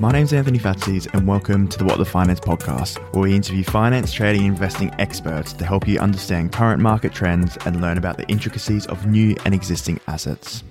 My name's Anthony Fatzis, and welcome to the What the Finance podcast, where we interview finance, trading, and investing experts to help you understand current market trends and learn about the intricacies of new and existing assets.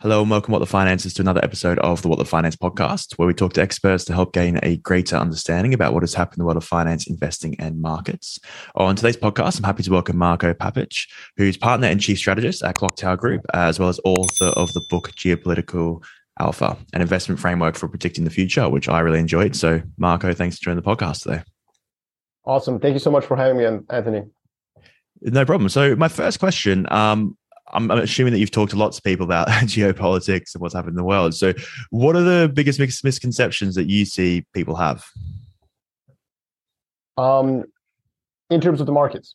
Hello and welcome, What the Finances, to another episode of the What the Finance podcast, where we talk to experts to help gain a greater understanding about what has happened in the world of finance, investing, and markets. On today's podcast, I'm happy to welcome Marco Papic, who's partner and chief strategist at Clocktower Group, as well as author of the book Geopolitical Alpha, an investment framework for predicting the future, which I really enjoyed. So, Marco, thanks for joining the podcast today. Awesome. Thank you so much for having me, Anthony. No problem. So, my first question um, I'm, I'm, assuming that you've talked to lots of people about geopolitics and what's happened in the world. So, what are the biggest mis- misconceptions that you see people have? Um, in terms of the markets.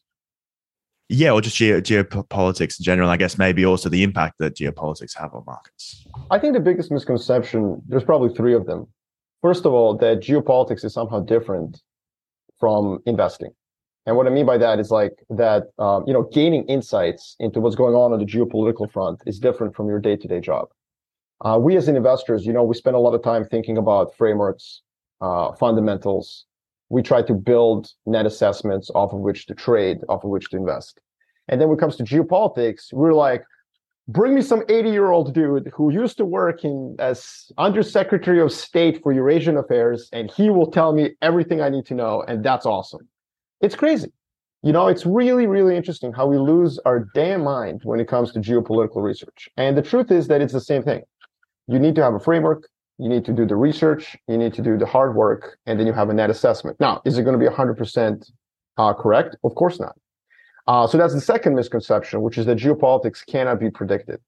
Yeah, or just ge- geopolitics in general. I guess maybe also the impact that geopolitics have on markets. I think the biggest misconception, there's probably three of them. First of all, that geopolitics is somehow different from investing. And what I mean by that is like that, um, you know, gaining insights into what's going on on the geopolitical front is different from your day-to-day job. Uh, we as investors, you know, we spend a lot of time thinking about frameworks, uh, fundamentals. We try to build net assessments off of which to trade, off of which to invest. And then when it comes to geopolitics, we're like, bring me some 80 year old dude who used to work in as undersecretary of state for Eurasian affairs, and he will tell me everything I need to know. And that's awesome. It's crazy. You know, it's really, really interesting how we lose our damn mind when it comes to geopolitical research. And the truth is that it's the same thing. You need to have a framework, you need to do the research, you need to do the hard work, and then you have a net assessment. Now, is it going to be 100% uh, correct? Of course not. Uh, so that's the second misconception, which is that geopolitics cannot be predicted.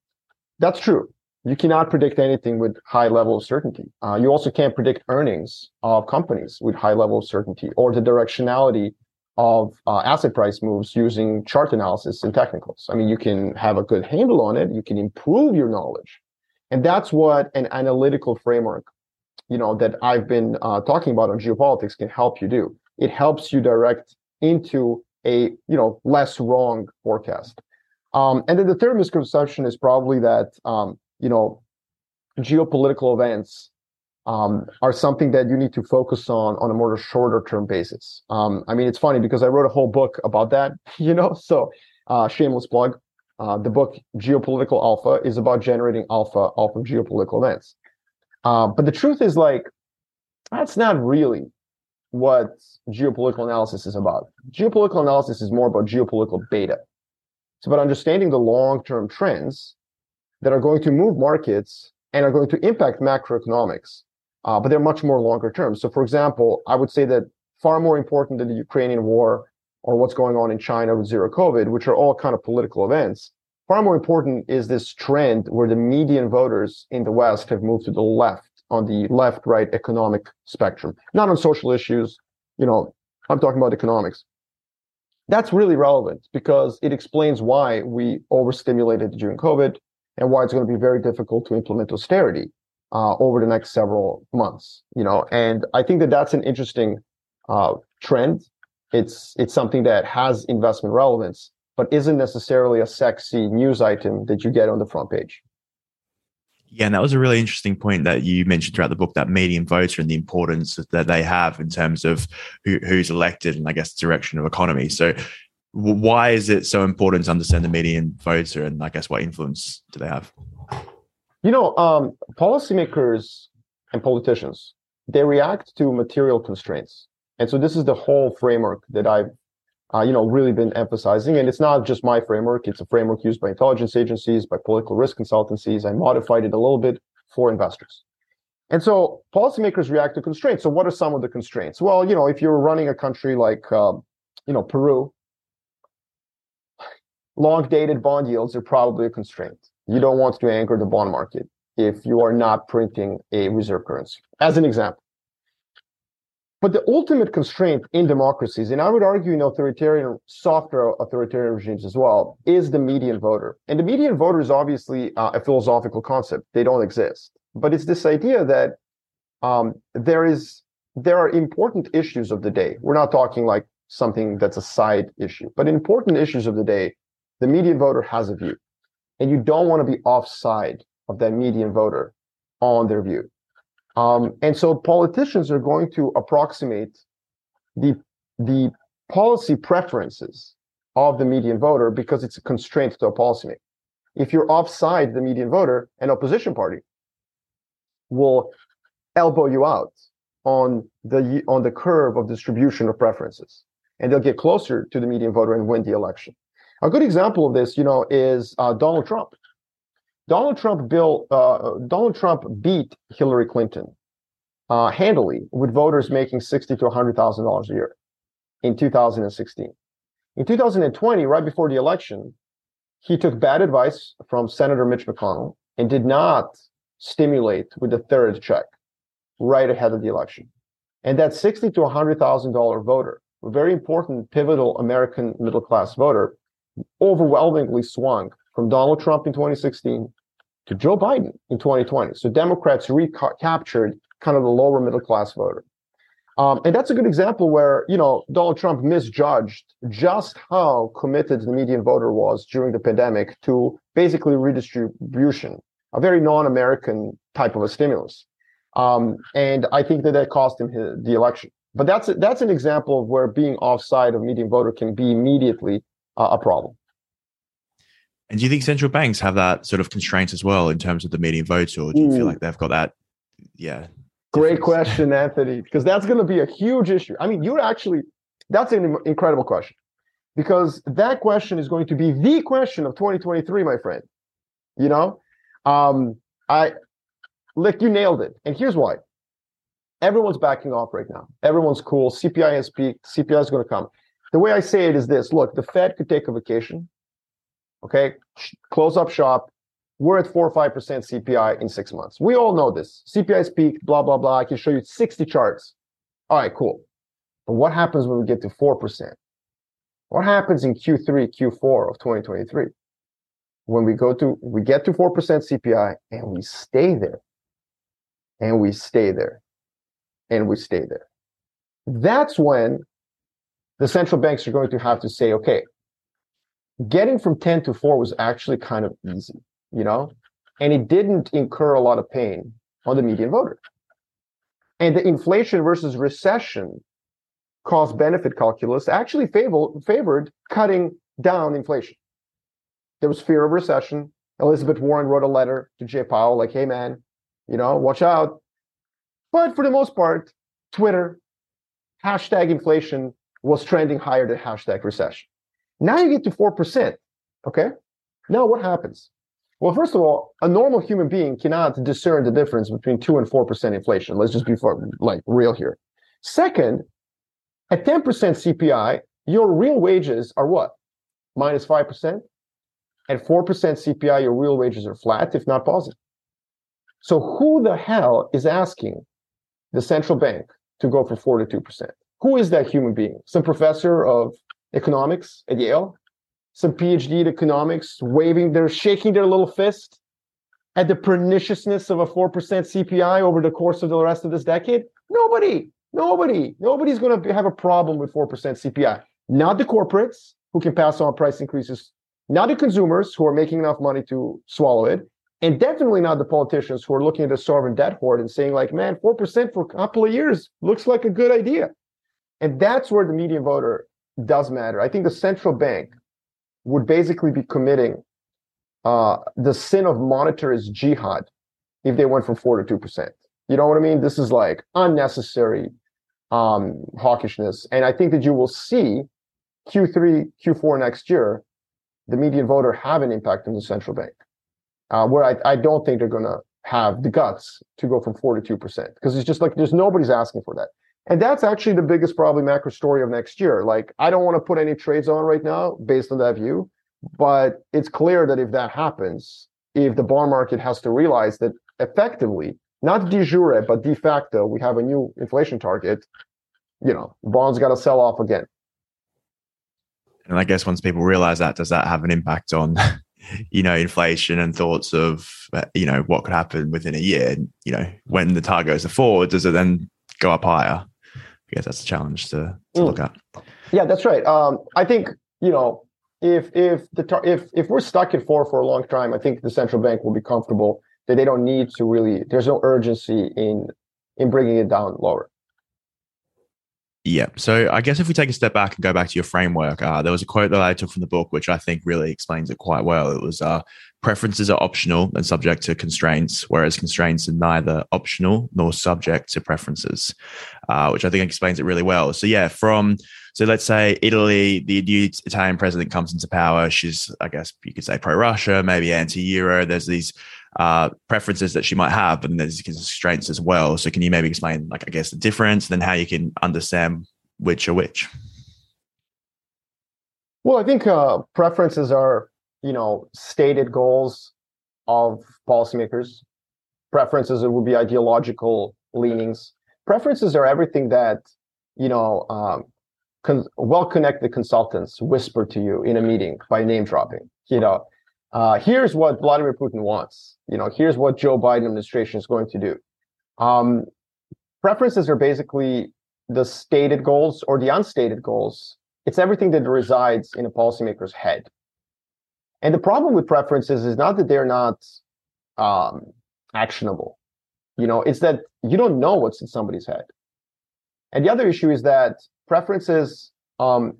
That's true. You cannot predict anything with high level of certainty. Uh, you also can't predict earnings of companies with high level of certainty or the directionality of uh, asset price moves using chart analysis and technicals. I mean, you can have a good handle on it. You can improve your knowledge. And that's what an analytical framework, you know, that I've been uh, talking about on geopolitics can help you do. It helps you direct into a, you know, less wrong forecast. Um, and then the third misconception is probably that, um, you know, geopolitical events um, are something that you need to focus on on a more shorter term basis. Um, I mean, it's funny because I wrote a whole book about that, you know, so uh, shameless plug. Uh, the book Geopolitical Alpha is about generating alpha off of geopolitical events. Uh, but the truth is like, that's not really what geopolitical analysis is about. Geopolitical analysis is more about geopolitical beta. It's about understanding the long-term trends that are going to move markets and are going to impact macroeconomics uh, but they're much more longer term. So, for example, I would say that far more important than the Ukrainian war or what's going on in China with zero COVID, which are all kind of political events, far more important is this trend where the median voters in the West have moved to the left on the left-right economic spectrum, not on social issues. You know, I'm talking about economics. That's really relevant because it explains why we overstimulated during COVID and why it's going to be very difficult to implement austerity uh, over the next several months. You know, and I think that that's an interesting uh, trend. It's it's something that has investment relevance, but isn't necessarily a sexy news item that you get on the front page. Yeah, and that was a really interesting point that you mentioned throughout the book that median voter and the importance that they have in terms of who, who's elected and I guess direction of economy. So, why is it so important to understand the median voter and I guess what influence do they have? You know, um, policymakers and politicians, they react to material constraints. And so this is the whole framework that I've, uh, you know, really been emphasizing. And it's not just my framework. It's a framework used by intelligence agencies, by political risk consultancies. I modified it a little bit for investors. And so policymakers react to constraints. So what are some of the constraints? Well, you know, if you're running a country like, uh, you know, Peru, long dated bond yields are probably a constraint you don't want to anchor the bond market if you are not printing a reserve currency, as an example. But the ultimate constraint in democracies, and I would argue in authoritarian, softer authoritarian regimes as well, is the median voter. And the median voter is obviously uh, a philosophical concept; they don't exist. But it's this idea that um, there is there are important issues of the day. We're not talking like something that's a side issue, but important issues of the day. The median voter has a view and you don't want to be offside of that median voter on their view. Um, and so politicians are going to approximate the the policy preferences of the median voter because it's a constraint to a policymaker. If you're offside the median voter, an opposition party will elbow you out on the on the curve of distribution of preferences, and they'll get closer to the median voter and win the election. A good example of this, you know, is uh, Donald Trump. Donald Trump bill uh, Donald Trump beat Hillary Clinton uh, handily with voters making sixty to hundred thousand dollars a year in 2016. In 2020, right before the election, he took bad advice from Senator Mitch McConnell and did not stimulate with the third check right ahead of the election. And that sixty to hundred thousand dollar voter, a very important, pivotal American middle class voter, overwhelmingly swung from Donald Trump in 2016 to Joe Biden in 2020. So Democrats recaptured kind of the lower middle class voter. Um, and that's a good example where, you know, Donald Trump misjudged just how committed the median voter was during the pandemic to basically redistribution, a very non-American type of a stimulus. Um, and I think that that cost him his, the election. But that's that's an example of where being offside of median voter can be immediately uh, a problem. And do you think central banks have that sort of constraint as well in terms of the median voter, or do you feel like they've got that? Yeah. Great question, Anthony, because that's going to be a huge issue. I mean, you're actually, that's an incredible question because that question is going to be the question of 2023, my friend. You know, um, I, like, you nailed it. And here's why everyone's backing off right now. Everyone's cool. CPI has peaked. CPI is going to come. The way I say it is this look, the Fed could take a vacation Okay, close up shop. We're at four or five percent CPI in six months. We all know this. CPI is peaked. Blah blah blah. I can show you 60 charts. All right, cool. But what happens when we get to four percent? What happens in Q3, Q4 of 2023? When we go to we get to four percent CPI and we stay there, and we stay there, and we stay there. That's when the central banks are going to have to say, okay, getting from 10 to 4 was actually kind of easy, you know, and it didn't incur a lot of pain on the median voter. And the inflation versus recession cost benefit calculus actually favor, favored cutting down inflation. There was fear of recession. Elizabeth Warren wrote a letter to Jay Powell, like, hey, man, you know, watch out. But for the most part, Twitter, hashtag inflation was trending higher than hashtag recession. Now you get to 4%. Okay. Now what happens? Well, first of all, a normal human being cannot discern the difference between 2 and 4% inflation. Let's just be like real here. Second, at 10% CPI, your real wages are what? Minus 5%. At 4% CPI, your real wages are flat, if not positive. So who the hell is asking the central bank to go for 42%? Who is that human being? Some professor of economics at Yale, some PhD in economics, waving their, shaking their little fist at the perniciousness of a 4% CPI over the course of the rest of this decade? Nobody, nobody, nobody's going to have a problem with 4% CPI. Not the corporates who can pass on price increases, not the consumers who are making enough money to swallow it, and definitely not the politicians who are looking at the sovereign debt hoard and saying, like, man, 4% for a couple of years looks like a good idea. And that's where the median voter does matter. I think the central bank would basically be committing uh, the sin of monetarist jihad if they went from four to two percent. You know what I mean? This is like unnecessary um, hawkishness, and I think that you will see Q3, Q4 next year, the median voter have an impact on the central bank. Uh, where I, I don't think they're going to have the guts to go from four to two percent because it's just like there's nobody's asking for that. And that's actually the biggest probably macro story of next year. Like I don't want to put any trades on right now based on that view, but it's clear that if that happens, if the bond market has to realize that effectively, not de jure, but de facto, we have a new inflation target, you know, bonds got to sell off again. And I guess once people realize that, does that have an impact on, you know, inflation and thoughts of, uh, you know, what could happen within a year? You know, when the target goes to four, does it then go up higher? I guess that's a challenge to, to mm. look at. Yeah, that's right. Um, I think you know if if the if if we're stuck at four for a long time, I think the central bank will be comfortable that they don't need to really. There's no urgency in in bringing it down lower. Yeah. So I guess if we take a step back and go back to your framework, uh, there was a quote that I took from the book, which I think really explains it quite well. It was uh, preferences are optional and subject to constraints, whereas constraints are neither optional nor subject to preferences, uh, which I think explains it really well. So yeah, from so let's say Italy, the new Italian president comes into power. She's, I guess you could say pro-Russia, maybe anti-Euro. There's these uh, preferences that she might have, and there's constraints as well. So can you maybe explain, like, I guess, the difference, and then how you can understand which are which? Well, I think uh, preferences are, you know, stated goals of policymakers. Preferences it would be ideological leanings. Preferences are everything that, you know, um, con- well-connected consultants whisper to you in a meeting by name dropping. You know, uh, here's what Vladimir Putin wants. You know, here's what Joe Biden administration is going to do. Um, preferences are basically the stated goals or the unstated goals. It's everything that resides in a policymaker's head. And the problem with preferences is not that they're not um, actionable. You know, it's that you don't know what's in somebody's head. And the other issue is that preferences um,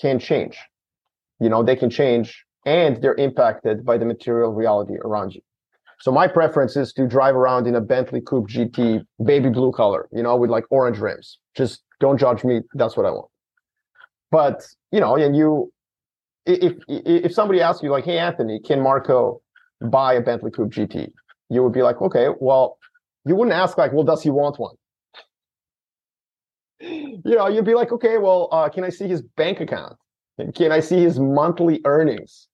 can change. You know, they can change and they're impacted by the material reality around you. So my preference is to drive around in a Bentley Coupe GT baby blue color, you know, with like orange rims. Just don't judge me. That's what I want. But you know, and you, if if somebody asks you like, hey Anthony, can Marco buy a Bentley Coupe GT? You would be like, okay, well, you wouldn't ask like, well, does he want one? you know, you'd be like, okay, well, uh, can I see his bank account? Can I see his monthly earnings?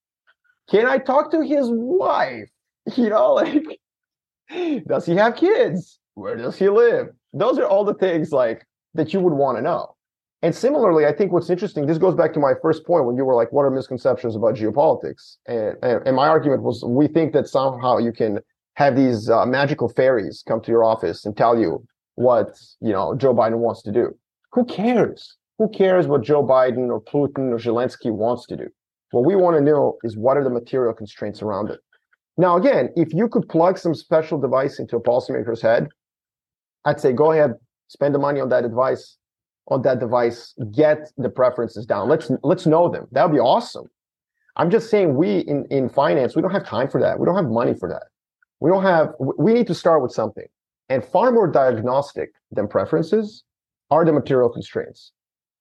Can I talk to his wife? You know, like, does he have kids? Where does he live? Those are all the things like that you would want to know. And similarly, I think what's interesting, this goes back to my first point when you were like, what are misconceptions about geopolitics? And, and, and my argument was we think that somehow you can have these uh, magical fairies come to your office and tell you what, you know, Joe Biden wants to do. Who cares? Who cares what Joe Biden or Putin or Zelensky wants to do? What we want to know is what are the material constraints around it. Now, again, if you could plug some special device into a policymaker's head, I'd say go ahead, spend the money on that device, on that device, get the preferences down. Let's let's know them. That would be awesome. I'm just saying we in, in finance, we don't have time for that. We don't have money for that. We don't have we need to start with something. And far more diagnostic than preferences are the material constraints.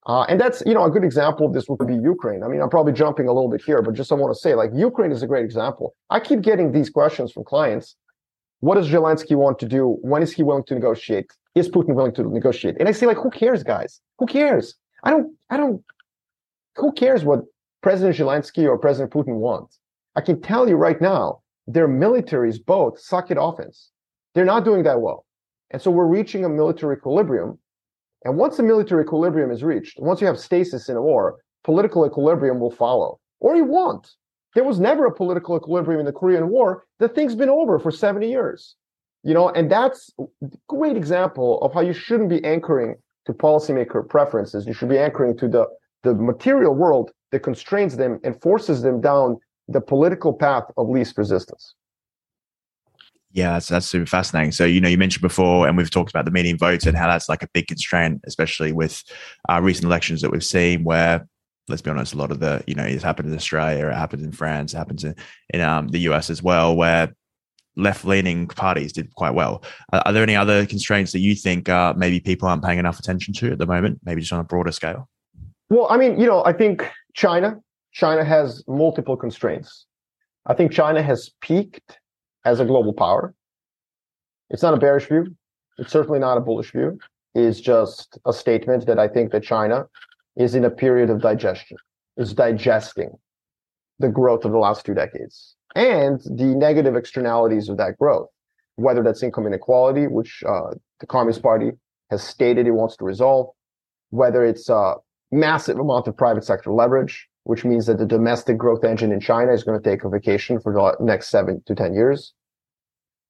Uh, and that's, you know, a good example of this would be Ukraine. I mean, I'm probably jumping a little bit here, but just I want to say, like, Ukraine is a great example. I keep getting these questions from clients. What does Zelensky want to do? When is he willing to negotiate? Is Putin willing to negotiate? And I say, like, who cares, guys? Who cares? I don't, I don't, who cares what President Zelensky or President Putin wants? I can tell you right now, their militaries both suck at offense. They're not doing that well. And so we're reaching a military equilibrium and once the military equilibrium is reached, once you have stasis in a war, political equilibrium will follow. Or you won't. There was never a political equilibrium in the Korean War. The thing's been over for 70 years. You know, and that's a great example of how you shouldn't be anchoring to policymaker preferences. You should be anchoring to the, the material world that constrains them and forces them down the political path of least resistance. Yeah, that's, that's super fascinating. So, you know, you mentioned before, and we've talked about the median vote and how that's like a big constraint, especially with uh, recent elections that we've seen where, let's be honest, a lot of the, you know, it's happened in Australia, it happens in France, it happens in, in um, the US as well, where left leaning parties did quite well. Uh, are there any other constraints that you think uh, maybe people aren't paying enough attention to at the moment, maybe just on a broader scale? Well, I mean, you know, I think China, China has multiple constraints. I think China has peaked as a global power. It's not a bearish view. It's certainly not a bullish view. It's just a statement that I think that China is in a period of digestion, is digesting the growth of the last two decades and the negative externalities of that growth, whether that's income inequality, which uh, the Communist Party has stated it wants to resolve, whether it's a massive amount of private sector leverage, which means that the domestic growth engine in China is going to take a vacation for the next seven to 10 years.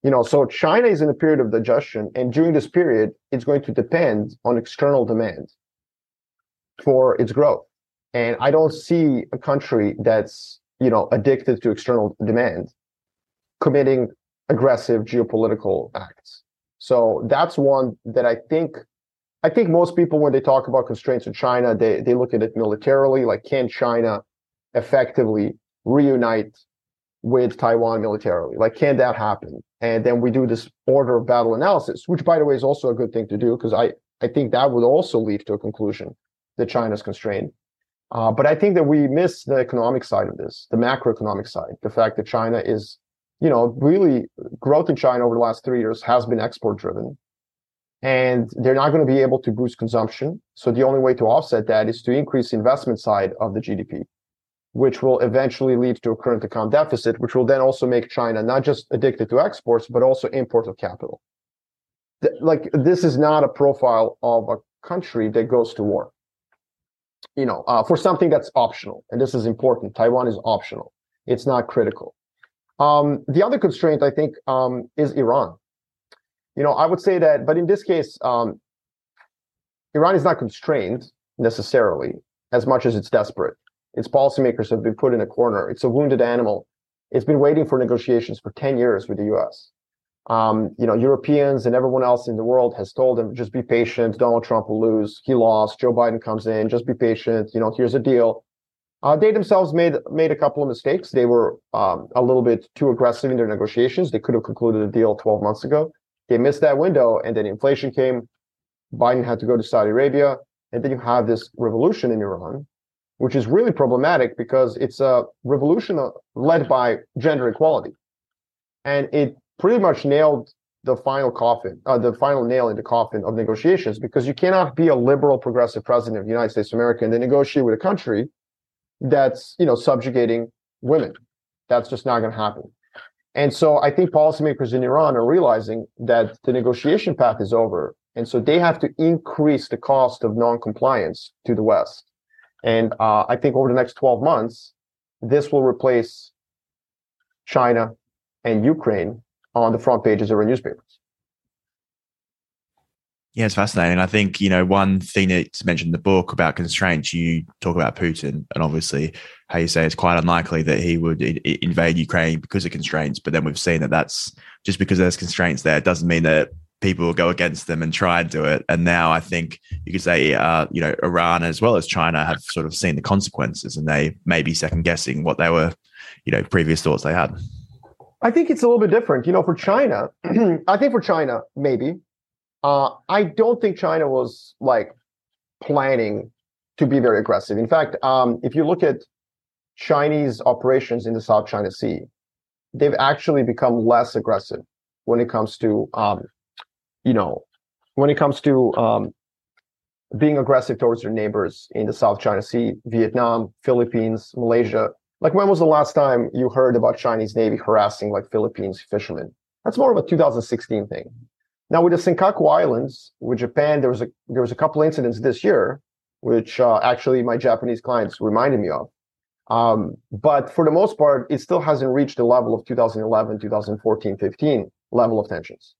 You know, so China is in a period of digestion, and during this period, it's going to depend on external demand for its growth. And I don't see a country that's, you know, addicted to external demand committing aggressive geopolitical acts. So that's one that I think I think most people when they talk about constraints in China, they they look at it militarily, like can China effectively reunite with Taiwan militarily? Like can that happen? And then we do this order of battle analysis, which by the way is also a good thing to do because I I think that would also lead to a conclusion that China's constrained. Uh, but I think that we miss the economic side of this, the macroeconomic side, the fact that China is, you know, really growth in China over the last three years has been export driven. And they're not going to be able to boost consumption. So the only way to offset that is to increase the investment side of the GDP, which will eventually lead to a current account deficit, which will then also make China not just addicted to exports, but also import of capital. Like this is not a profile of a country that goes to war you know, uh, for something that's optional. And this is important. Taiwan is optional. It's not critical. Um, the other constraint, I think, um, is Iran. You know, I would say that, but in this case, um, Iran is not constrained necessarily as much as it's desperate. Its policymakers have been put in a corner. It's a wounded animal. It's been waiting for negotiations for 10 years with the US um, you know, Europeans and everyone else in the world has told them, just be patient. Donald Trump will lose. He lost. Joe Biden comes in. Just be patient. You know, here's a deal. Uh, they themselves made made a couple of mistakes. They were um, a little bit too aggressive in their negotiations. They could have concluded a deal 12 months ago. They missed that window, and then inflation came. Biden had to go to Saudi Arabia, and then you have this revolution in Iran, which is really problematic because it's a revolution led by gender equality, and it pretty much nailed the final coffin, uh, the final nail in the coffin of negotiations, because you cannot be a liberal progressive president of the United States of America and then negotiate with a country that's you know subjugating women. That's just not going to happen. And so I think policymakers in Iran are realizing that the negotiation path is over. And so they have to increase the cost of non-compliance to the West. And uh, I think over the next 12 months, this will replace China and Ukraine on the front pages of our newspapers. Yeah, it's fascinating. I think, you know, one thing that's mentioned in the book about constraints, you talk about Putin and obviously how you say it's quite unlikely that he would invade Ukraine because of constraints. But then we've seen that that's just because there's constraints there, it doesn't mean that people will go against them and try and do it. And now I think you could say, uh, you know, Iran as well as China have sort of seen the consequences and they may be second guessing what they were, you know, previous thoughts they had. I think it's a little bit different. You know, for China, I think for China, maybe. Uh, I don't think China was like planning to be very aggressive. In fact, um, if you look at Chinese operations in the South China Sea, they've actually become less aggressive when it comes to, um, you know, when it comes to um, being aggressive towards their neighbors in the South China Sea, Vietnam, Philippines, Malaysia. Like, when was the last time you heard about Chinese Navy harassing like Philippines fishermen? That's more of a 2016 thing. Now, with the Senkaku Islands, with Japan, there was a there was a couple incidents this year, which uh, actually my Japanese clients reminded me of. Um, but for the most part, it still hasn't reached the level of 2011, 2014, 15 level of tensions.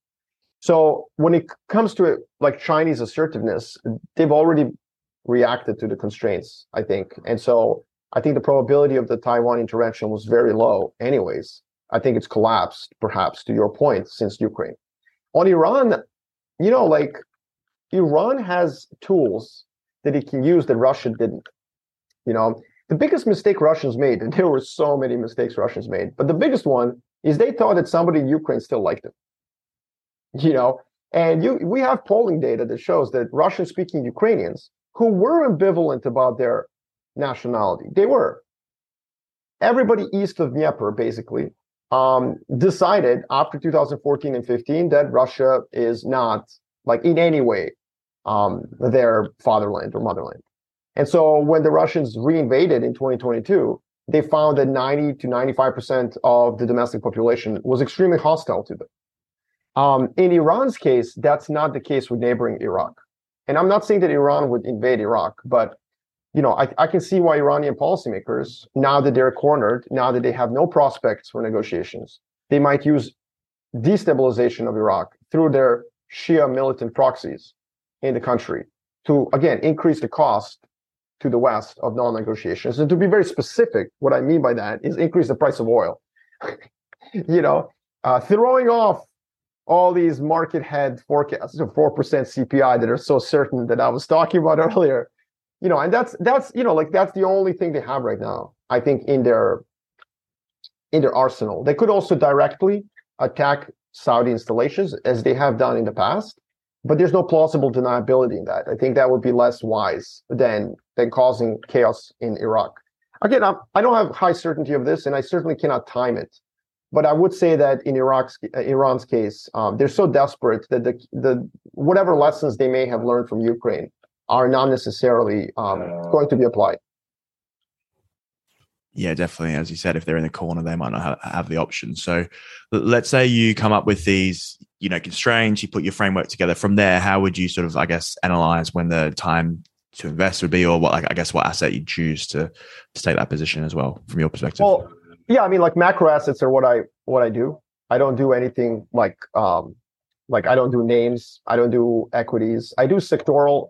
So when it comes to it, like Chinese assertiveness, they've already reacted to the constraints, I think. And so I think the probability of the Taiwan intervention was very low, anyways. I think it's collapsed, perhaps, to your point, since Ukraine. On Iran, you know, like Iran has tools that it can use that Russia didn't. You know, the biggest mistake Russians made, and there were so many mistakes Russians made, but the biggest one is they thought that somebody in Ukraine still liked them. You know, and you we have polling data that shows that Russian speaking Ukrainians who were ambivalent about their nationality. They were. Everybody east of Dnieper, basically, um, decided after 2014 and 15 that Russia is not like in any way um, their fatherland or motherland. And so when the Russians reinvaded in 2022, they found that 90 to 95% of the domestic population was extremely hostile to them. Um, in Iran's case, that's not the case with neighboring Iraq. And I'm not saying that Iran would invade Iraq, but you know, I, I can see why Iranian policymakers, now that they're cornered, now that they have no prospects for negotiations, they might use destabilization of Iraq through their Shia militant proxies in the country to, again, increase the cost to the West of non-negotiations. And to be very specific, what I mean by that is increase the price of oil. you know, uh, throwing off all these market head forecasts of 4% CPI that are so certain that I was talking about earlier. You know, and that's that's you know, like that's the only thing they have right now, I think, in their in their arsenal. They could also directly attack Saudi installations as they have done in the past, but there's no plausible deniability in that. I think that would be less wise than than causing chaos in Iraq. Again, I'm, I do not have high certainty of this, and I certainly cannot time it. But I would say that in Iraq's uh, Iran's case, um, they're so desperate that the the whatever lessons they may have learned from Ukraine are not necessarily um, uh, going to be applied. Yeah, definitely. As you said, if they're in the corner, they might not have, have the option. So, let's say you come up with these, you know, constraints. You put your framework together. From there, how would you sort of, I guess, analyze when the time to invest would be, or what, like, I guess, what asset you choose to to take that position as well, from your perspective? Well, yeah, I mean, like macro assets are what I what I do. I don't do anything like um like I don't do names. I don't do equities. I do sectoral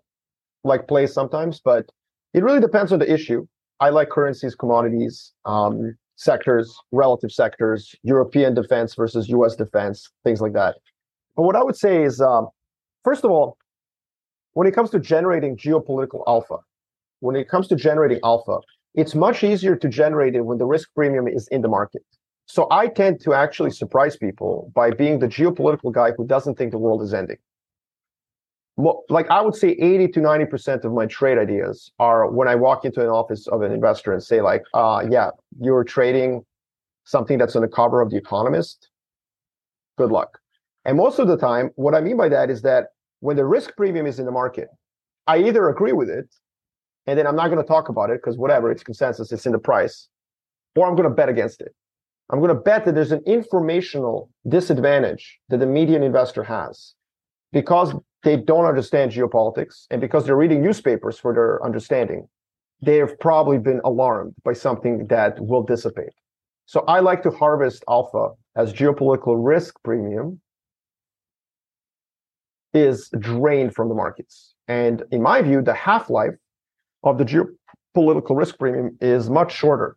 like plays sometimes, but it really depends on the issue. I like currencies, commodities, um, sectors, relative sectors, European defense versus U.S. defense, things like that. But what I would say is, um, first of all, when it comes to generating geopolitical alpha, when it comes to generating alpha, it's much easier to generate it when the risk premium is in the market. So I tend to actually surprise people by being the geopolitical guy who doesn't think the world is ending. Like I would say 80 to 90% of my trade ideas are when I walk into an office of an investor and say like, uh, yeah, you're trading something that's on the cover of The Economist. Good luck. And most of the time, what I mean by that is that when the risk premium is in the market, I either agree with it and then I'm not going to talk about it because whatever, it's consensus, it's in the price, or I'm going to bet against it. I'm going to bet that there's an informational disadvantage that the median investor has because they don't understand geopolitics and because they're reading newspapers for their understanding. They have probably been alarmed by something that will dissipate. So I like to harvest alpha as geopolitical risk premium is drained from the markets. And in my view, the half life of the geopolitical risk premium is much shorter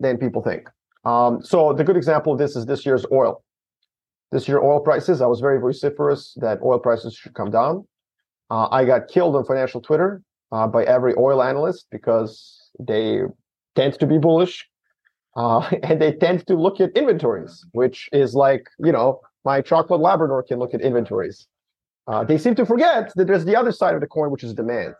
than people think. Um, so the good example of this is this year's oil. This year, oil prices, I was very vociferous that oil prices should come down. Uh, I got killed on financial Twitter uh, by every oil analyst because they tend to be bullish uh, and they tend to look at inventories, which is like, you know, my chocolate Labrador can look at inventories. Uh, they seem to forget that there's the other side of the coin, which is demand.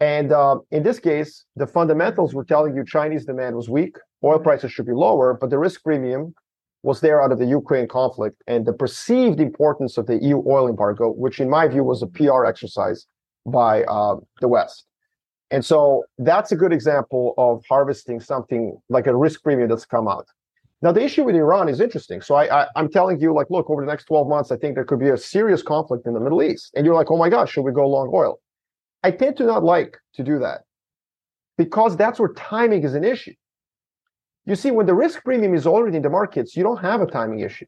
And uh, in this case, the fundamentals were telling you Chinese demand was weak, oil prices should be lower, but the risk premium was there out of the Ukraine conflict and the perceived importance of the EU oil embargo, which in my view was a PR exercise by uh, the West. And so that's a good example of harvesting something like a risk premium that's come out. Now, the issue with Iran is interesting. So I, I, I'm telling you, like, look, over the next 12 months, I think there could be a serious conflict in the Middle East. And you're like, oh my gosh, should we go long oil? I tend to not like to do that because that's where timing is an issue. You see, when the risk premium is already in the markets, you don't have a timing issue.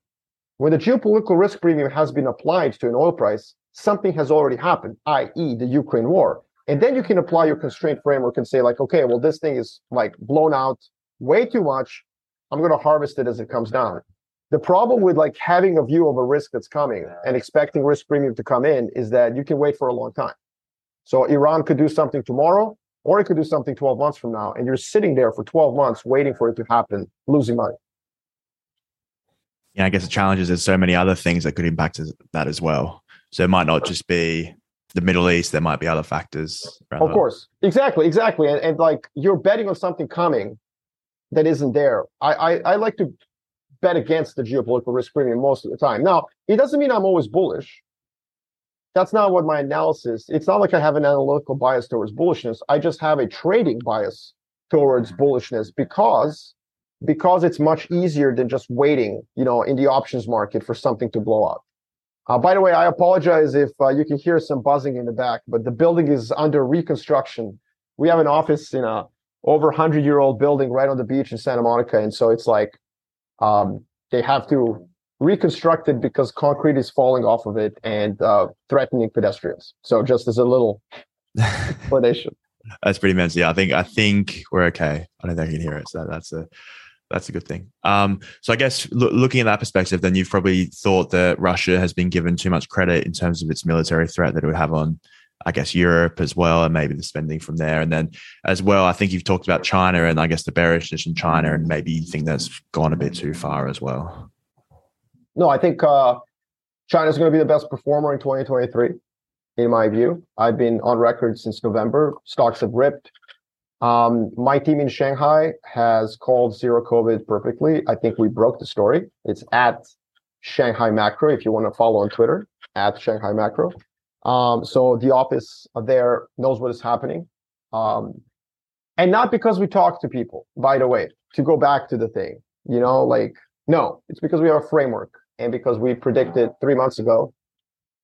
When the geopolitical risk premium has been applied to an oil price, something has already happened, i.e., the Ukraine war. And then you can apply your constraint framework and say, like, okay, well, this thing is like blown out way too much. I'm going to harvest it as it comes down. The problem with like having a view of a risk that's coming and expecting risk premium to come in is that you can wait for a long time. So Iran could do something tomorrow, or it could do something 12 months from now. And you're sitting there for 12 months waiting for it to happen, losing money. Yeah, I guess the challenge is there's so many other things that could impact that as well. So it might not just be the Middle East, there might be other factors. Rather. Of course. Exactly, exactly. And, and like you're betting on something coming that isn't there. I, I, I like to bet against the geopolitical risk premium most of the time. Now, it doesn't mean I'm always bullish that's not what my analysis it's not like i have an analytical bias towards bullishness i just have a trading bias towards mm-hmm. bullishness because because it's much easier than just waiting you know in the options market for something to blow up uh, by the way i apologize if uh, you can hear some buzzing in the back but the building is under reconstruction we have an office in a over 100 year old building right on the beach in santa monica and so it's like um, they have to reconstructed because concrete is falling off of it and uh, threatening pedestrians. So just as a little explanation. that's pretty immense. Yeah, I think I think we're okay. I don't think I can hear it. So that's a that's a good thing. Um, so I guess lo- looking at that perspective, then you've probably thought that Russia has been given too much credit in terms of its military threat that it would have on, I guess, Europe as well, and maybe the spending from there. And then as well, I think you've talked about China and I guess the bearishness in China, and maybe you think that's gone a bit too far as well. No, I think uh, China's going to be the best performer in 2023, in my view. I've been on record since November. Stocks have ripped. Um, my team in Shanghai has called zero COVID perfectly. I think we broke the story. It's at Shanghai Macro if you want to follow on Twitter at Shanghai Macro. Um, so the office there knows what is happening. Um, and not because we talk to people, by the way, to go back to the thing, you know, like, no, it's because we have a framework and because we predicted three months ago,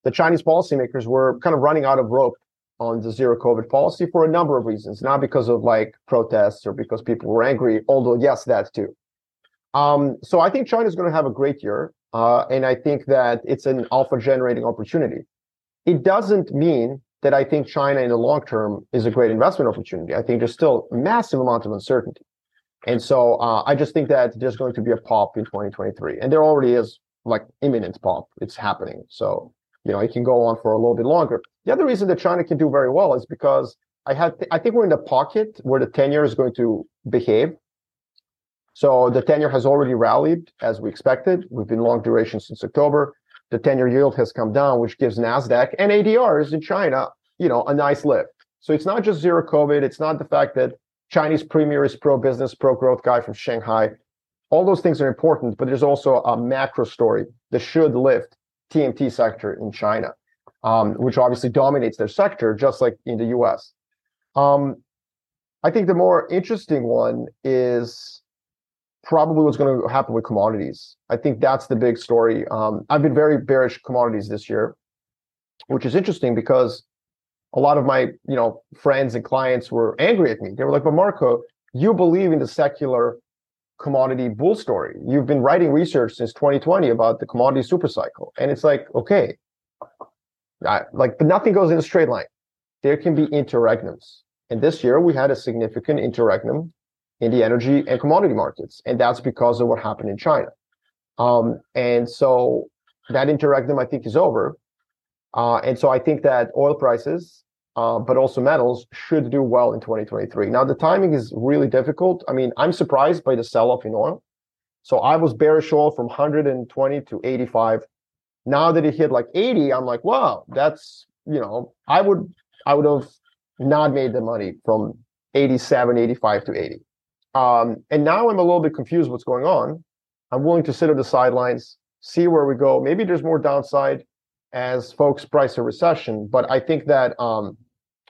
the Chinese policymakers were kind of running out of rope on the zero COVID policy for a number of reasons, not because of like protests or because people were angry, although yes, that too. Um, so I think China is going to have a great year, uh, and I think that it's an alpha generating opportunity. It doesn't mean that I think China in the long term is a great investment opportunity. I think there's still a massive amount of uncertainty, and so uh, I just think that there's going to be a pop in 2023, and there already is like imminent pop. It's happening. So you know, it can go on for a little bit longer. The other reason that China can do very well is because I had, th- I think we're in the pocket where the 10 year is going to behave. So the 10 year has already rallied as we expected. We've been long duration since October. The 10 year yield has come down, which gives NASDAQ and ADRs in China, you know, a nice lift. So it's not just zero COVID. It's not the fact that Chinese premier is pro business, pro growth guy from Shanghai. All those things are important, but there's also a macro story that should lift TMT sector in China, um, which obviously dominates their sector, just like in the US. Um, I think the more interesting one is probably what's going to happen with commodities. I think that's the big story. Um, I've been very bearish commodities this year, which is interesting because a lot of my you know friends and clients were angry at me. They were like, "But Marco, you believe in the secular commodity bull story. You've been writing research since 2020 about the commodity super cycle. And it's like, okay, I, like, but nothing goes in a straight line. There can be interregnums. And this year we had a significant interregnum in the energy and commodity markets. And that's because of what happened in China. Um, and so that interregnum, I think, is over. Uh, and so I think that oil prices uh, but also metals should do well in 2023. Now, the timing is really difficult. I mean, I'm surprised by the sell off in oil. So I was bearish oil from 120 to 85. Now that it hit like 80, I'm like, wow, that's, you know, I would, I would have not made the money from 87, 85 to 80. Um, and now I'm a little bit confused what's going on. I'm willing to sit on the sidelines, see where we go. Maybe there's more downside as folks price a recession, but I think that um,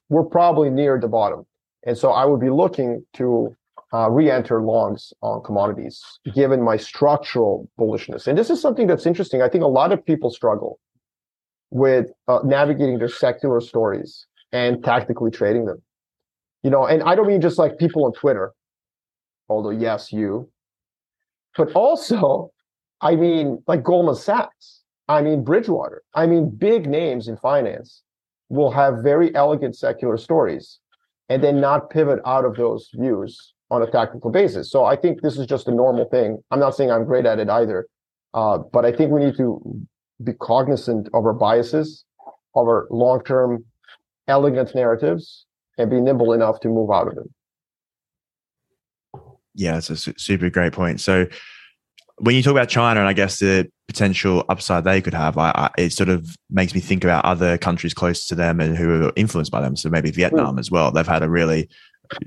we're probably near the bottom. And so I would be looking to uh, re-enter longs on commodities, given my structural bullishness. And this is something that's interesting. I think a lot of people struggle with uh, navigating their secular stories and tactically trading them. You know, and I don't mean just like people on Twitter, although yes, you, but also, I mean like Goldman Sachs. I mean Bridgewater. I mean big names in finance will have very elegant secular stories and then not pivot out of those views on a tactical basis. So I think this is just a normal thing. I'm not saying I'm great at it either, uh, but I think we need to be cognizant of our biases, of our long-term elegant narratives, and be nimble enough to move out of them. Yeah, it's a super great point. So when you talk about China and I guess the potential upside they could have, I, I, it sort of makes me think about other countries close to them and who are influenced by them. So maybe Vietnam mm. as well. They've had a really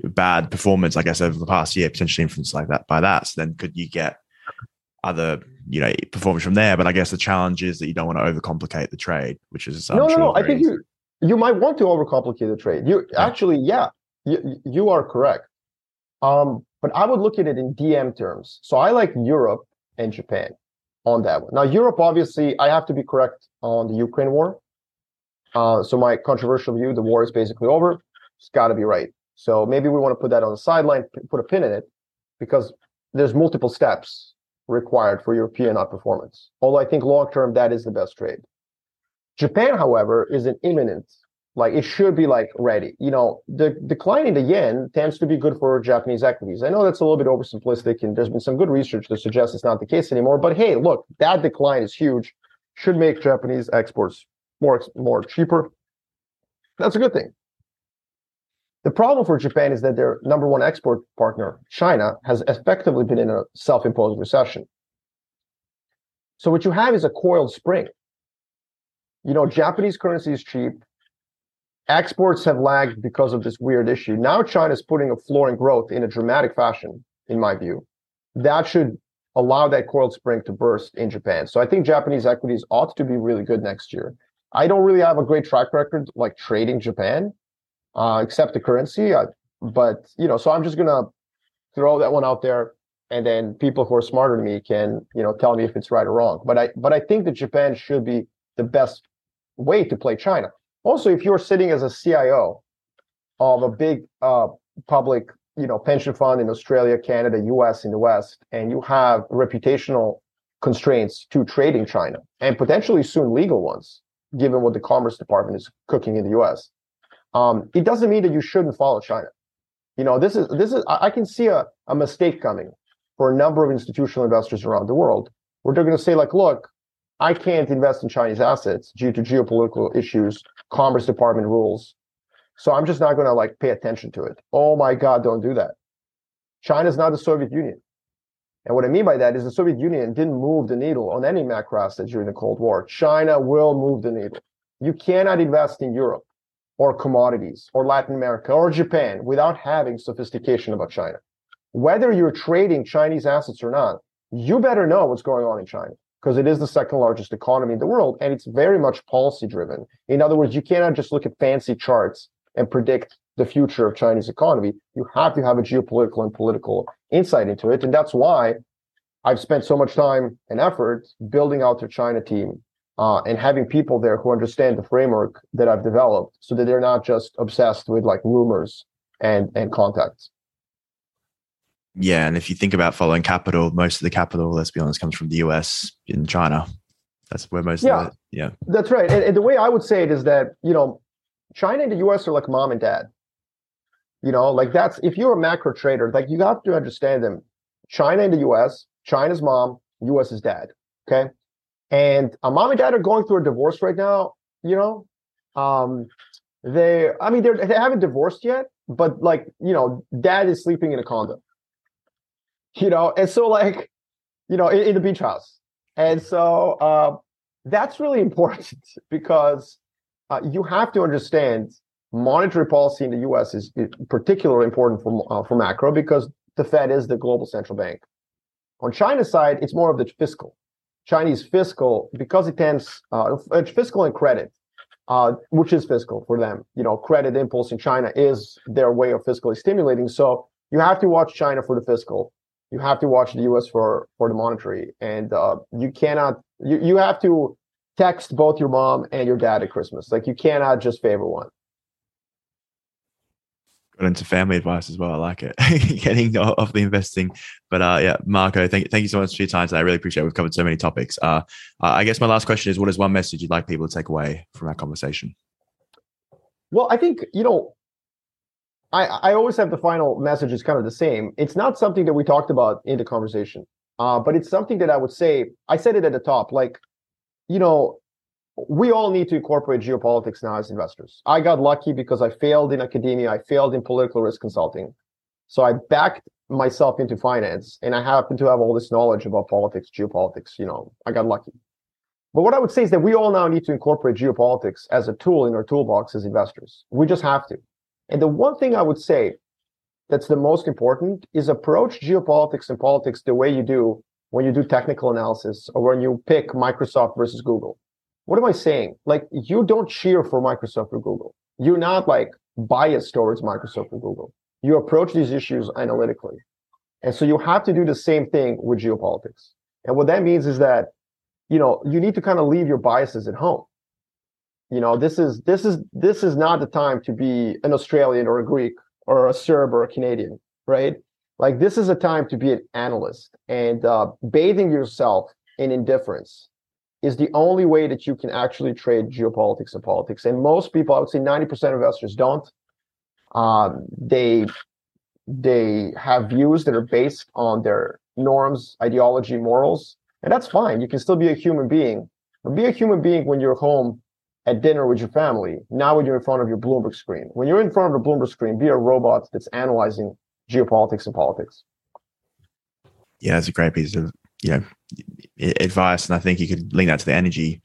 bad performance, I guess, over the past year, potentially influenced like that by that. So then could you get other, you know, performance from there? But I guess the challenge is that you don't want to overcomplicate the trade, which is no, no, no. I think you you might want to overcomplicate the trade. You yeah. actually, yeah, you, you are correct. Um, but I would look at it in DM terms. So I like Europe and Japan on that one. Now, Europe, obviously, I have to be correct on the Ukraine war. Uh, so my controversial view, the war is basically over. It's got to be right. So maybe we want to put that on the sideline, put a pin in it, because there's multiple steps required for European outperformance. Although I think long term that is the best trade. Japan, however, is an imminent Like it should be like ready. You know, the decline in the yen tends to be good for Japanese equities. I know that's a little bit oversimplistic, and there's been some good research that suggests it's not the case anymore. But hey, look, that decline is huge. Should make Japanese exports more more cheaper. That's a good thing. The problem for Japan is that their number one export partner, China, has effectively been in a self-imposed recession. So what you have is a coiled spring. You know, Japanese currency is cheap. Exports have lagged because of this weird issue. Now China is putting a floor in growth in a dramatic fashion, in my view. That should allow that coiled spring to burst in Japan. So I think Japanese equities ought to be really good next year. I don't really have a great track record like trading Japan, uh, except the currency. Uh, but you know, so I'm just gonna throw that one out there, and then people who are smarter than me can you know tell me if it's right or wrong. But I but I think that Japan should be the best way to play China. Also, if you're sitting as a CIO of a big uh, public you know pension fund in Australia, Canada, US, in the West, and you have reputational constraints to trading China and potentially soon legal ones, given what the Commerce Department is cooking in the US um, it doesn't mean that you shouldn't follow China. You know, this is this is I can see a, a mistake coming for a number of institutional investors around the world where they're going to say, like, look, I can't invest in Chinese assets due to geopolitical issues, Commerce Department rules. So I'm just not going to like pay attention to it. Oh my God, don't do that. China's not the Soviet Union. And what I mean by that is the Soviet Union didn't move the needle on any macro asset during the Cold War. China will move the needle. You cannot invest in Europe or commodities or Latin America or Japan without having sophistication about China. Whether you're trading Chinese assets or not, you better know what's going on in China because it is the second largest economy in the world and it's very much policy driven. In other words, you cannot just look at fancy charts and predict the future of Chinese economy. You have to have a geopolitical and political insight into it. And that's why I've spent so much time and effort building out the China team uh, and having people there who understand the framework that I've developed so that they're not just obsessed with like rumors and, and contacts. Yeah. And if you think about following capital, most of the capital, let's be honest, comes from the US in China. That's where most yeah, of it, yeah. That's right. And, and the way I would say it is that, you know, China and the US are like mom and dad. You know, like that's if you're a macro trader, like you have to understand them. China and the US, China's mom, US is dad. Okay. And a mom and dad are going through a divorce right now. You know, um, they, I mean, they're, they haven't divorced yet, but like, you know, dad is sleeping in a condo. You know, and so like, you know, in, in the beach house, and so uh, that's really important because uh, you have to understand monetary policy in the U.S. is, is particularly important for uh, for macro because the Fed is the global central bank. On China's side, it's more of the fiscal. Chinese fiscal because it tends uh, fiscal and credit, uh, which is fiscal for them. You know, credit impulse in China is their way of fiscally stimulating. So you have to watch China for the fiscal. You have to watch the U.S. for for the monetary, and uh, you cannot. You you have to text both your mom and your dad at Christmas. Like you cannot just favor one got into family advice as well. I like it, getting off the investing. But uh, yeah, Marco, thank, thank you so much for your time today. I really appreciate it. We've covered so many topics. Uh, I guess my last question is what is one message you'd like people to take away from our conversation? Well, I think, you know, I, I always have the final message is kind of the same. It's not something that we talked about in the conversation, uh, but it's something that I would say, I said it at the top, like, you know, we all need to incorporate geopolitics now as investors. I got lucky because I failed in academia, I failed in political risk consulting. So I backed myself into finance and I happen to have all this knowledge about politics, geopolitics, you know, I got lucky. But what I would say is that we all now need to incorporate geopolitics as a tool in our toolbox as investors. We just have to. And the one thing I would say that's the most important is approach geopolitics and politics the way you do when you do technical analysis or when you pick Microsoft versus Google what am I saying? Like, you don't cheer for Microsoft or Google. You're not like biased towards Microsoft or Google. You approach these issues analytically. And so you have to do the same thing with geopolitics. And what that means is that, you know, you need to kind of leave your biases at home. You know, this is, this is, this is not the time to be an Australian or a Greek or a Serb or a Canadian, right? Like this is a time to be an analyst and uh, bathing yourself in indifference is the only way that you can actually trade geopolitics and politics. And most people, I would say 90% of investors don't. Um, they they have views that are based on their norms, ideology, morals, and that's fine. You can still be a human being, but be a human being when you're home at dinner with your family, not when you're in front of your Bloomberg screen. When you're in front of the Bloomberg screen, be a robot that's analyzing geopolitics and politics. Yeah, that's a great piece of you know advice, and I think you could link that to the energy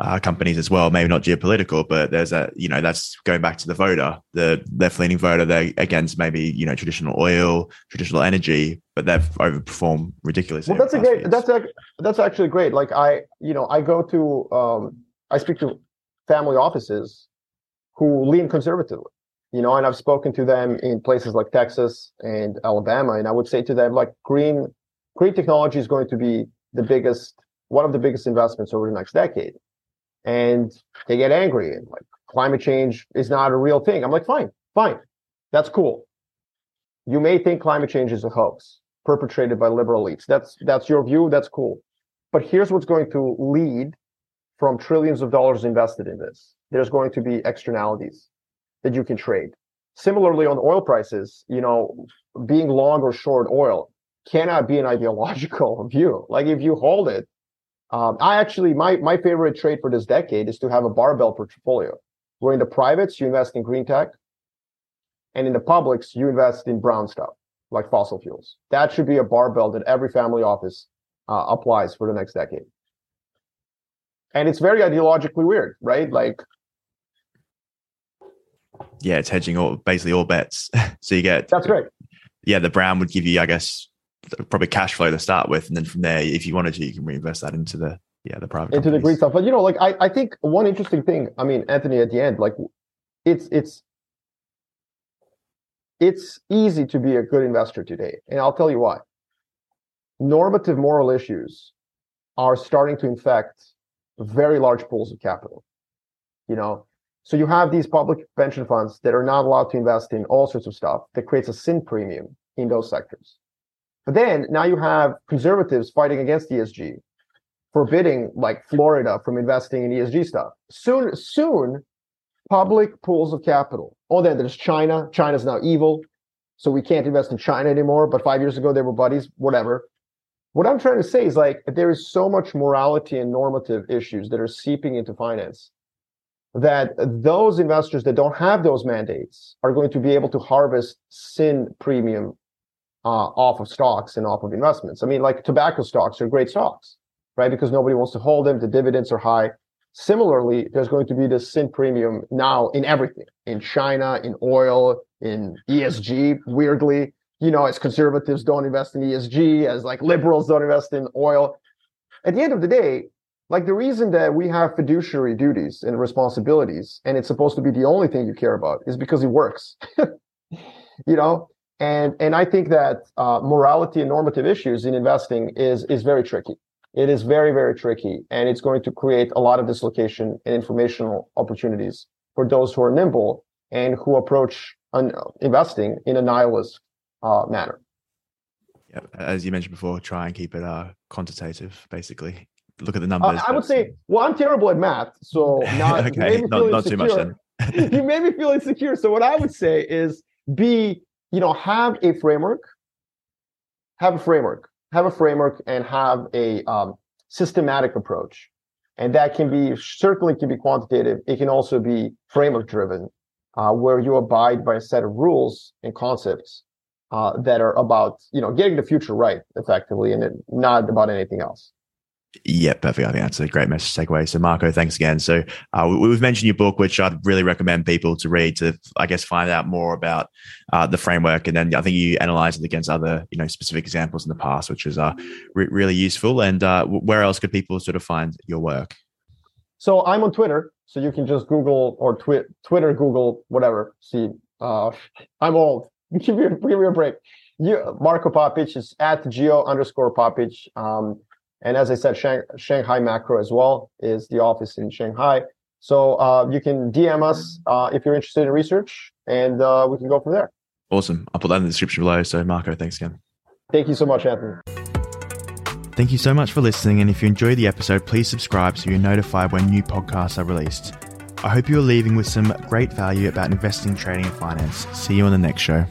uh, companies as well. Maybe not geopolitical, but there's a you know that's going back to the voter, the left leaning voter. They're against maybe you know traditional oil, traditional energy, but they've overperformed ridiculously. Well, that's a great. Years. That's a, that's actually great. Like I, you know, I go to, um, I speak to family offices who lean conservatively. You know, and I've spoken to them in places like Texas and Alabama, and I would say to them like green green technology is going to be the biggest, one of the biggest investments over the next decade. And they get angry and like climate change is not a real thing. I'm like, fine, fine. That's cool. You may think climate change is a hoax perpetrated by liberal elites. That's that's your view. That's cool. But here's what's going to lead from trillions of dollars invested in this. There's going to be externalities that you can trade. Similarly, on oil prices, you know, being long or short oil cannot be an ideological view. Like if you hold it, um, I actually my my favorite trade for this decade is to have a barbell portfolio, where in the privates you invest in green tech, and in the publics you invest in brown stuff like fossil fuels. That should be a barbell that every family office uh, applies for the next decade. And it's very ideologically weird, right? Like yeah, it's hedging all basically all bets. so you get that's right. Yeah, the brown would give you, I guess, probably cash flow to start with, and then from there, if you wanted to, you can reinvest that into the yeah the private into companies. the green stuff. But you know, like I I think one interesting thing. I mean, Anthony, at the end, like it's it's it's easy to be a good investor today, and I'll tell you why. Normative moral issues are starting to infect very large pools of capital. You know, so you have these public pension funds that are not allowed to invest in all sorts of stuff that creates a sin premium in those sectors. But then now you have conservatives fighting against ESG, forbidding like Florida from investing in ESG stuff. Soon, soon, public pools of capital. Oh, then there's China. China's now evil. So we can't invest in China anymore. But five years ago, they were buddies, whatever. What I'm trying to say is like there is so much morality and normative issues that are seeping into finance that those investors that don't have those mandates are going to be able to harvest sin premium uh, off of stocks and off of investments. I mean, like tobacco stocks are great stocks, right? Because nobody wants to hold them. The dividends are high. Similarly, there's going to be this sin premium now in everything, in China, in oil, in ESG. Weirdly, you know, as conservatives don't invest in ESG, as like liberals don't invest in oil. At the end of the day, like the reason that we have fiduciary duties and responsibilities, and it's supposed to be the only thing you care about, is because it works. you know, and and I think that uh, morality and normative issues in investing is is very tricky. It is very very tricky, and it's going to create a lot of dislocation and informational opportunities for those who are nimble and who approach un- investing in a nihilist manner. Yeah, as you mentioned before, try and keep it uh, quantitative. Basically, look at the numbers. Uh, I would say, well, I'm terrible at math, so not okay, not, not too much then. you made me feel insecure. So what I would say is be you know, have a framework, have a framework, have a framework, and have a um, systematic approach. And that can be certainly can be quantitative. It can also be framework driven, uh, where you abide by a set of rules and concepts uh, that are about you know getting the future right effectively, and not about anything else. Yeah, perfect. I think that's a great message to take away. So, Marco, thanks again. So, uh, we've mentioned your book, which I'd really recommend people to read to, I guess, find out more about uh, the framework. And then I think you analyze it against other, you know, specific examples in the past, which is uh, re- really useful. And uh, where else could people sort of find your work? So, I'm on Twitter. So, you can just Google or twi- Twitter, Google, whatever. See, uh, I'm old. give, me a, give me a break. You, Marco Papic is at geo underscore Papic. Um, and as I said, Shang- Shanghai Macro as well is the office in Shanghai. So uh, you can DM us uh, if you're interested in research, and uh, we can go from there. Awesome. I'll put that in the description below. So, Marco, thanks again. Thank you so much, Anthony. Thank you so much for listening. And if you enjoyed the episode, please subscribe so you're notified when new podcasts are released. I hope you're leaving with some great value about investing, trading, and finance. See you on the next show.